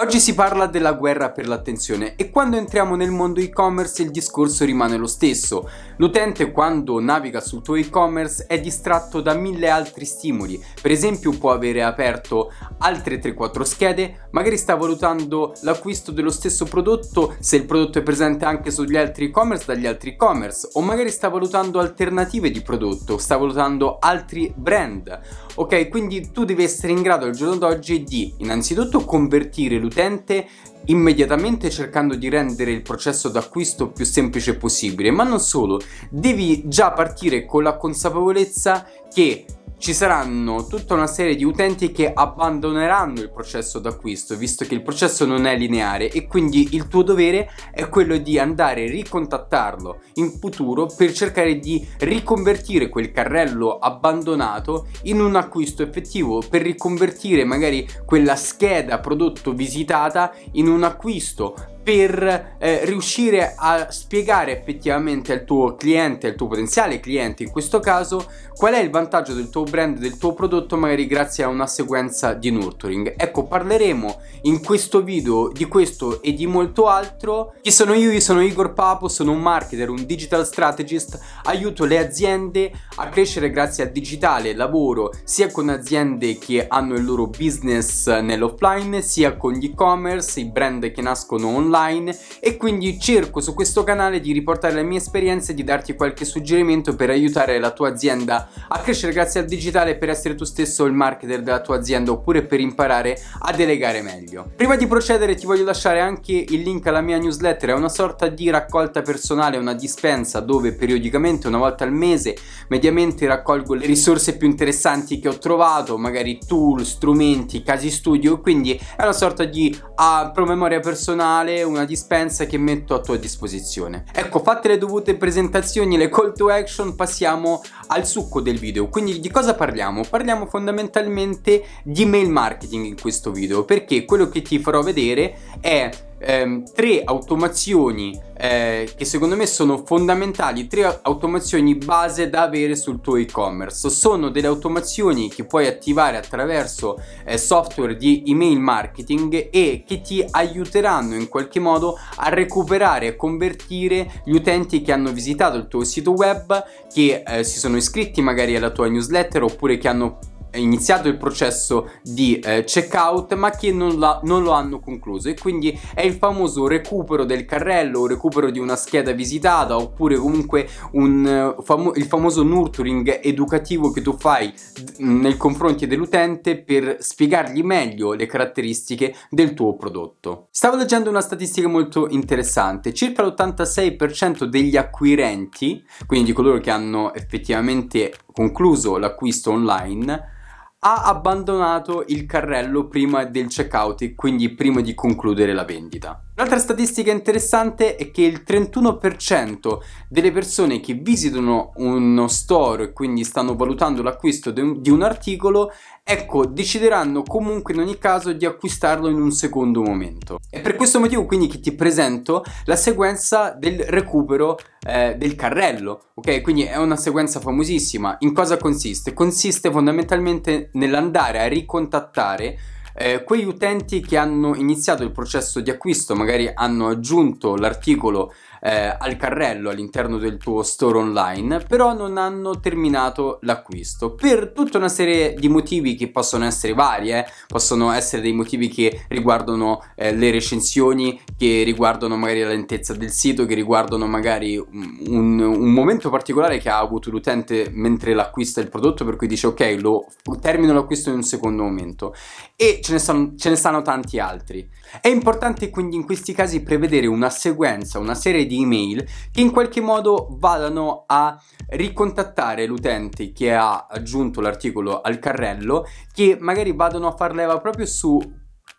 Oggi si parla della guerra per l'attenzione e quando entriamo nel mondo e-commerce il discorso rimane lo stesso. L'utente quando naviga sul tuo e-commerce è distratto da mille altri stimoli, per esempio può avere aperto altre 3-4 schede, magari sta valutando l'acquisto dello stesso prodotto se il prodotto è presente anche sugli altri e-commerce dagli altri e-commerce o magari sta valutando alternative di prodotto, sta valutando altri brand. Ok, quindi tu devi essere in grado al giorno d'oggi di innanzitutto convertire l'utente l'utente immediatamente cercando di rendere il processo d'acquisto più semplice possibile, ma non solo, devi già partire con la consapevolezza che ci saranno tutta una serie di utenti che abbandoneranno il processo d'acquisto visto che il processo non è lineare e quindi il tuo dovere è quello di andare a ricontattarlo in futuro per cercare di riconvertire quel carrello abbandonato in un acquisto effettivo per riconvertire magari quella scheda prodotto visitata in un acquisto per eh, riuscire a spiegare effettivamente al tuo cliente, al tuo potenziale cliente in questo caso, qual è il vantaggio del tuo brand, del tuo prodotto, magari grazie a una sequenza di nurturing. Ecco, parleremo in questo video di questo e di molto altro. Chi sono io? Io sono Igor Papo, sono un marketer, un digital strategist, aiuto le aziende a crescere grazie al digitale, lavoro sia con aziende che hanno il loro business nell'offline, sia con gli e-commerce, i brand che nascono online online e quindi cerco su questo canale di riportare le mie esperienze e di darti qualche suggerimento per aiutare la tua azienda a crescere grazie al digitale per essere tu stesso il marketer della tua azienda oppure per imparare a delegare meglio. Prima di procedere ti voglio lasciare anche il link alla mia newsletter, è una sorta di raccolta personale, una dispensa dove periodicamente una volta al mese mediamente raccolgo le risorse più interessanti che ho trovato, magari tool, strumenti, casi studio, quindi è una sorta di uh, promemoria personale, una dispensa che metto a tua disposizione. Ecco, fatte le dovute presentazioni, le call to action, passiamo al succo del video. Quindi di cosa parliamo? Parliamo fondamentalmente di mail marketing in questo video, perché quello che ti farò vedere è ehm, tre automazioni eh, che secondo me sono fondamentali, tre automazioni base da avere sul tuo e-commerce. Sono delle automazioni che puoi attivare attraverso eh, software di email marketing e che ti aiuteranno in qualche modo a recuperare e convertire gli utenti che hanno visitato il tuo sito web, che eh, si sono iscritti magari alla tua newsletter oppure che hanno iniziato il processo di eh, checkout ma che non, la, non, lo hanno concluso e quindi è il famoso recupero del carrello recupero di una scheda visitata oppure comunque un, famo- il famoso nurturing educativo che tu fai nei confronti dell'utente per spiegargli meglio le caratteristiche del tuo prodotto. Stavo leggendo una statistica molto interessante, circa l'86% degli acquirenti, quindi di coloro che hanno effettivamente concluso l'acquisto online, ha abbandonato il carrello prima del checkout e quindi prima di concludere la vendita. Un'altra statistica interessante è che il 31% delle persone che visitano uno store e quindi stanno valutando l'acquisto di un articolo, ecco, decideranno comunque in ogni caso di acquistarlo in un secondo momento. È per questo motivo quindi che ti presento la sequenza del recupero eh, del carrello, ok? Quindi è una sequenza famosissima. In cosa consiste? Consiste fondamentalmente nell'andare a ricontattare eh, quegli utenti che hanno iniziato il processo di acquisto, magari hanno aggiunto l'articolo eh, al carrello all'interno del tuo store online, però non hanno terminato l'acquisto per tutta una serie di motivi che possono essere vari, eh? possono essere dei motivi che riguardano eh, le recensioni, che riguardano magari la lentezza del sito, che riguardano magari un, un, momento particolare che ha avuto l'utente mentre l'acquista il prodotto, per cui dice ok, lo termino l'acquisto in un secondo momento e ce ne, sono, ce ne stanno tanti altri. È importante quindi in questi casi prevedere una sequenza, una serie di email che in qualche modo vadano a ricontattare l'utente che ha aggiunto l'articolo al carrello, che magari vadano a far leva proprio su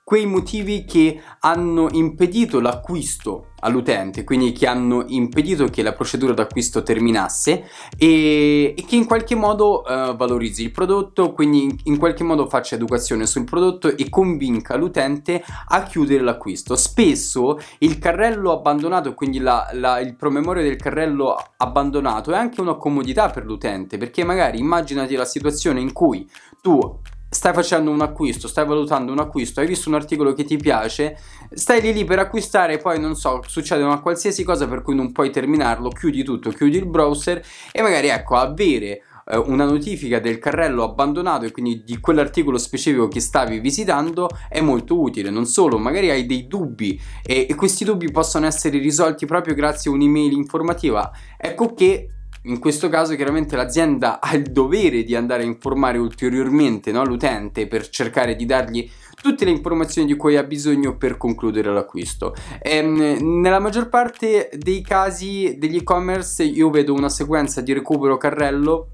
quei motivi che hanno impedito l'acquisto all'utente, quindi che hanno impedito che la procedura d'acquisto terminasse e, e che in qualche modo uh, valorizzi il prodotto, quindi in, in, qualche modo faccia educazione sul prodotto e convinca l'utente a chiudere l'acquisto. Spesso il carrello abbandonato, quindi la, la, il promemoria del carrello abbandonato è anche una comodità per l'utente, perché magari immaginati la situazione in cui tu stai facendo un acquisto, stai valutando un acquisto, hai visto un articolo che ti piace, stai lì lì per acquistare poi non so, succede una qualsiasi cosa per cui non puoi terminarlo, chiudi tutto, chiudi il browser e magari ecco avere eh, una notifica del carrello abbandonato e quindi di quell'articolo specifico che stavi visitando è molto utile. Non solo, magari hai dei dubbi e, e questi dubbi possono essere risolti proprio grazie a un'email informativa. Ecco che in questo caso chiaramente l'azienda ha il dovere di andare a informare ulteriormente no, l'utente per cercare di dargli tutte le informazioni di cui ha bisogno per concludere l'acquisto. Ehm, nella maggior parte dei casi degli e-commerce io vedo una sequenza di recupero carrello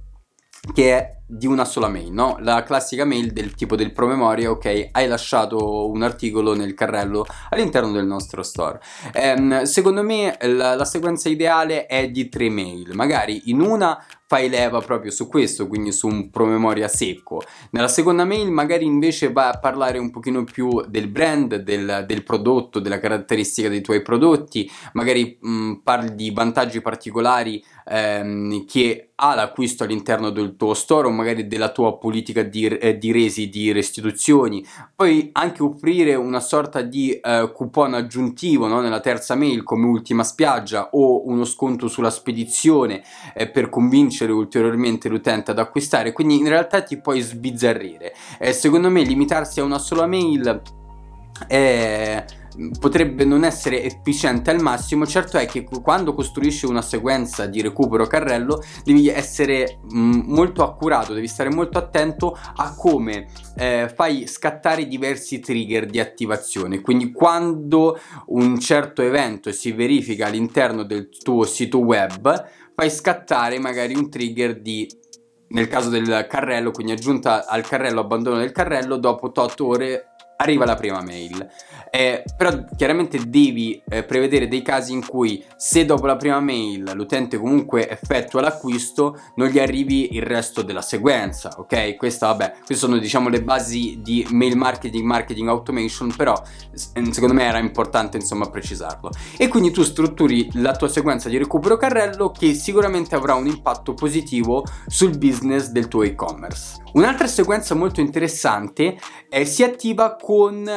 che è di una sola mail, no? La classica mail del tipo del promemoria, ok, hai lasciato un articolo nel carrello all'interno del nostro store. Ehm, secondo me la, la sequenza ideale è di tre mail, magari in una fai leva proprio su questo, quindi su un promemoria secco. Nella seconda mail magari invece vai a parlare un pochino più del brand, del, del prodotto, della caratteristica dei tuoi prodotti, magari mh, parli di vantaggi particolari ehm, che ha l'acquisto all'interno del tuo store o magari della tua politica di, eh, di resi, di restituzioni. Poi anche offrire una sorta di eh, coupon aggiuntivo no? nella terza mail come ultima spiaggia o uno sconto sulla spedizione eh, per convincere ulteriormente l'utente ad acquistare. Quindi in realtà ti puoi sbizzarrire. Eh, secondo me limitarsi a una sola mail è potrebbe non essere efficiente al massimo, certo è che quando costruisci una sequenza di recupero carrello devi essere mm, molto accurato, devi stare molto attento a come eh, fai scattare diversi trigger di attivazione, quindi quando un certo evento si verifica all'interno del tuo sito web fai scattare magari un trigger di nel caso del carrello, quindi aggiunta al carrello abbandono del carrello dopo 8 ore arriva la prima mail. Eh, però chiaramente devi eh, prevedere dei casi in cui se dopo la prima mail l'utente comunque effettua l'acquisto non gli arrivi il resto della sequenza, ok? Questa vabbè, queste sono diciamo le basi di mail marketing, marketing automation, però secondo me era importante insomma precisarlo. E quindi tu strutturi la tua sequenza di recupero carrello che sicuramente avrà un impatto positivo sul business del tuo e-commerce. Un'altra sequenza molto interessante eh, si attiva con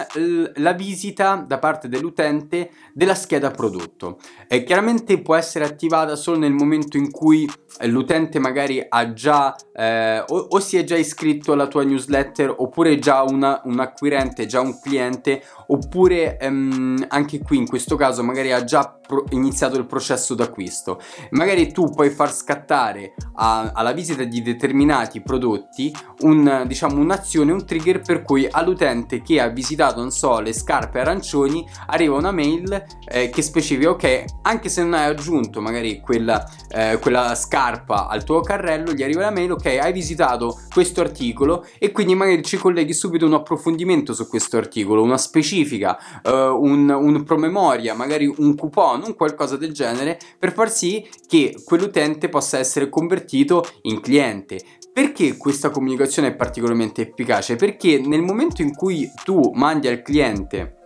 la visita da parte dell'utente della scheda prodotto. Eh, chiaramente può essere attivata solo nel momento in cui l'utente magari ha già eh, o, o, si è già iscritto alla tua newsletter oppure già una, un acquirente, già un cliente oppure ehm, anche qui in questo caso magari ha già pro- iniziato il processo d'acquisto. Magari tu puoi far scattare a, alla visita di determinati prodotti un, diciamo, un'azione, un trigger per cui all'utente che ha visitato, non so, le scarpe arancioni arriva una mail eh, che specifica ok, anche se non hai aggiunto magari quella, eh, quella scarpa al tuo carrello, gli arriva la mail ok, hai visitato questo articolo e quindi magari ci colleghi subito un approfondimento su questo articolo, una specifica, uh, un, un, promemoria, magari un coupon, un qualcosa del genere, per far sì che quell'utente possa essere convertito in cliente. Perché questa comunicazione è particolarmente efficace? Perché nel momento in cui tu mandi al cliente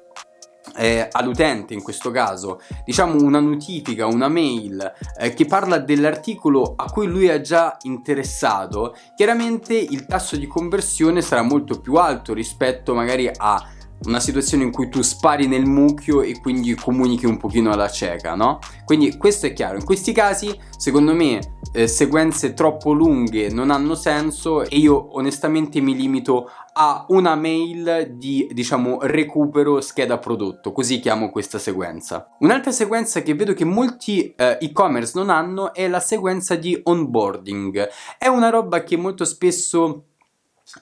eh, all'utente in questo caso diciamo una notifica, una mail eh, che parla dell'articolo a cui lui è già interessato, chiaramente il tasso di conversione sarà molto più alto rispetto magari a una situazione in cui tu spari nel mucchio e quindi comunichi un pochino alla cieca, no? Quindi questo è chiaro. In questi casi, secondo me, eh, sequenze troppo lunghe non hanno senso e io onestamente mi limito a una mail di, diciamo, recupero scheda prodotto, così chiamo questa sequenza. Un'altra sequenza che vedo che molti eh, e-commerce non hanno è la sequenza di onboarding. È una roba che molto spesso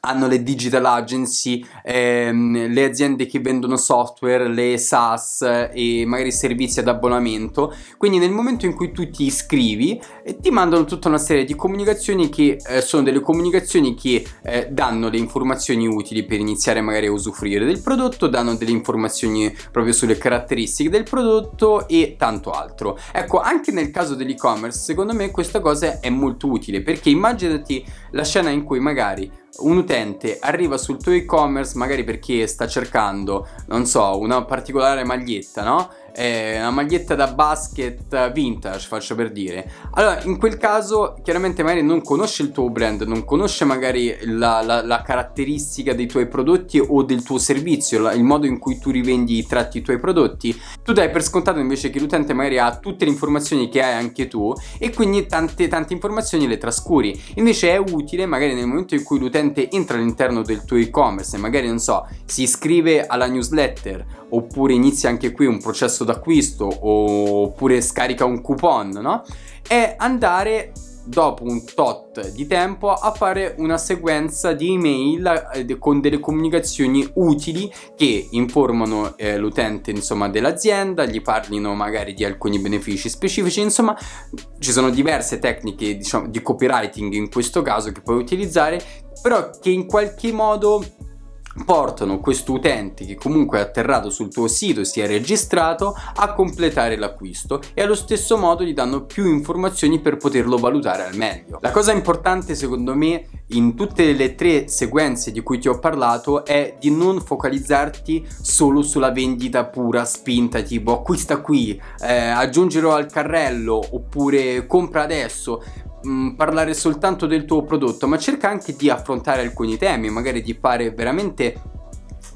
hanno le digital agency, ehm, le aziende che vendono software, le SaaS e magari servizi ad abbonamento. Quindi nel momento in cui tu ti iscrivi, eh, ti mandano tutta una serie di comunicazioni che eh, sono delle comunicazioni che eh, danno le informazioni utili per iniziare magari a usufruire del prodotto, danno delle informazioni proprio sulle caratteristiche del prodotto e tanto altro. Ecco, anche nel caso dell'e-commerce, secondo me questa cosa è molto utile perché immaginati la scena in cui magari un utente arriva sul tuo e-commerce magari perché sta cercando, non so, una particolare maglietta, no? Eh, una maglietta da basket vintage, faccio per dire. Allora, in quel caso, chiaramente magari non conosce il tuo brand, non conosce magari la, la, la caratteristica dei tuoi prodotti o del tuo servizio, la, il modo in cui tu rivendi, tratti i tuoi prodotti. Tu dai per scontato invece che l'utente magari ha tutte le informazioni che hai anche tu e quindi tante, tante informazioni le trascuri. Invece è utile magari nel momento in cui l'utente entra all'interno del tuo e-commerce e magari, non so, si iscrive alla newsletter oppure inizia anche qui un processo d'acquisto oppure scarica un coupon, no? È andare dopo un tot di tempo a fare una sequenza di email eh, con delle comunicazioni utili che informano eh, l'utente insomma dell'azienda, gli parlino magari di alcuni benefici specifici, insomma ci sono diverse tecniche diciamo, di copywriting in questo caso che puoi utilizzare, però che in qualche modo portano questo utente che comunque è atterrato sul tuo sito, si è registrato, a completare l'acquisto e allo stesso modo gli danno più informazioni per poterlo valutare al meglio. La cosa importante secondo me in tutte le tre sequenze di cui ti ho parlato è di non focalizzarti solo sulla vendita pura, spinta, tipo acquista qui, eh, aggiungilo al carrello oppure compra adesso, mm, parlare soltanto del tuo prodotto, ma cerca anche di affrontare alcuni temi, magari di fare veramente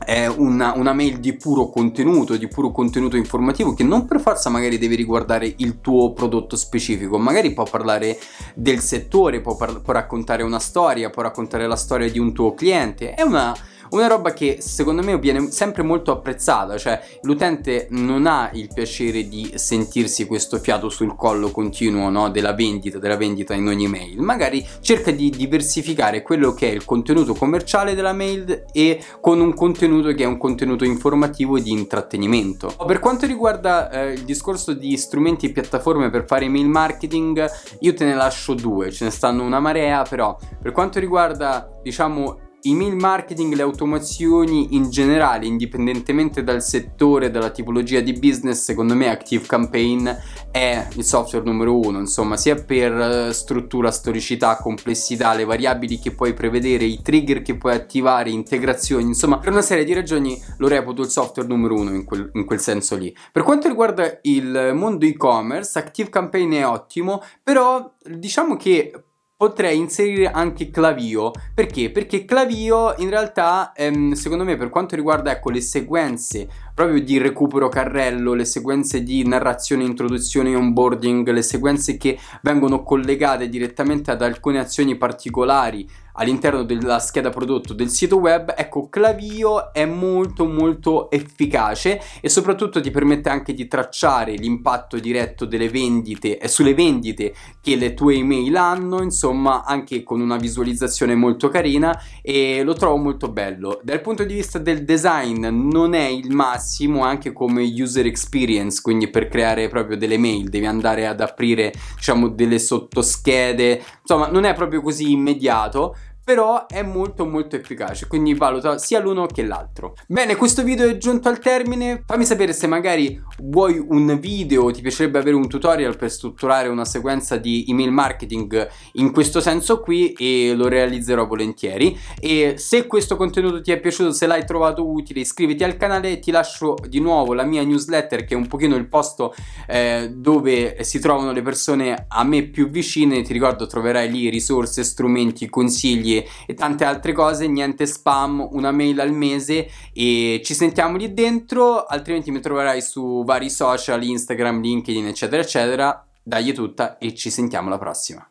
eh, una, una, mail di puro contenuto, di puro contenuto informativo che non per forza magari deve riguardare il tuo prodotto specifico, magari può parlare del settore, può, par- può raccontare una storia, può raccontare la storia di un tuo cliente, è una una roba che secondo me viene sempre molto apprezzata, cioè l'utente non ha il piacere di sentirsi questo fiato sul collo continuo no, della vendita, della vendita in ogni mail, magari cerca di diversificare quello che è il contenuto commerciale della mail e con un contenuto che è un contenuto informativo e di intrattenimento. Per quanto riguarda eh, il discorso di strumenti e piattaforme per fare email marketing, io te ne lascio due, ce ne stanno una marea, però per quanto riguarda diciamo Email marketing, le automazioni in generale, indipendentemente dal settore, dalla tipologia di business, secondo me Active Campaign è il software numero uno, insomma, sia per eh, struttura, storicità, complessità, le variabili che puoi prevedere, i trigger che puoi attivare, integrazioni, insomma, per una serie di ragioni lo reputo il software numero uno in quel, in quel senso lì. Per quanto riguarda il mondo e-commerce, Active Campaign è ottimo, però diciamo che potrei inserire anche Clavio. Perché? Perché Clavio in realtà, ehm, secondo me, per quanto riguarda ecco, le sequenze proprio di recupero carrello, le sequenze di narrazione, introduzione e onboarding, le sequenze che vengono collegate direttamente ad alcune azioni particolari all'interno della scheda prodotto del sito web, ecco Clavio è molto molto efficace e soprattutto ti permette anche di tracciare l'impatto diretto delle vendite e sulle vendite che le tue email hanno, insomma anche con una visualizzazione molto carina e lo trovo molto bello. Dal punto di vista del design non è il massimo massimo anche come user experience, quindi per creare proprio delle mail devi andare ad aprire diciamo delle sottoschede, insomma non è proprio così immediato, però è molto molto efficace quindi valuta sia l'uno che l'altro. Bene questo video è giunto al termine. Fammi sapere se magari vuoi un video ti piacerebbe avere un tutorial per strutturare una sequenza di email marketing in questo senso qui e lo realizzerò volentieri. E se questo contenuto ti è piaciuto se l'hai trovato utile iscriviti al canale. Ti lascio di nuovo la mia newsletter che è un pochino il posto eh, dove si trovano le persone a me più vicine. Ti ricordo troverai lì risorse strumenti consigli e tante altre cose, niente spam, una mail al mese e ci sentiamo lì dentro, altrimenti mi troverai su vari social, Instagram, LinkedIn, eccetera, eccetera. Dagli tutta e ci sentiamo alla prossima.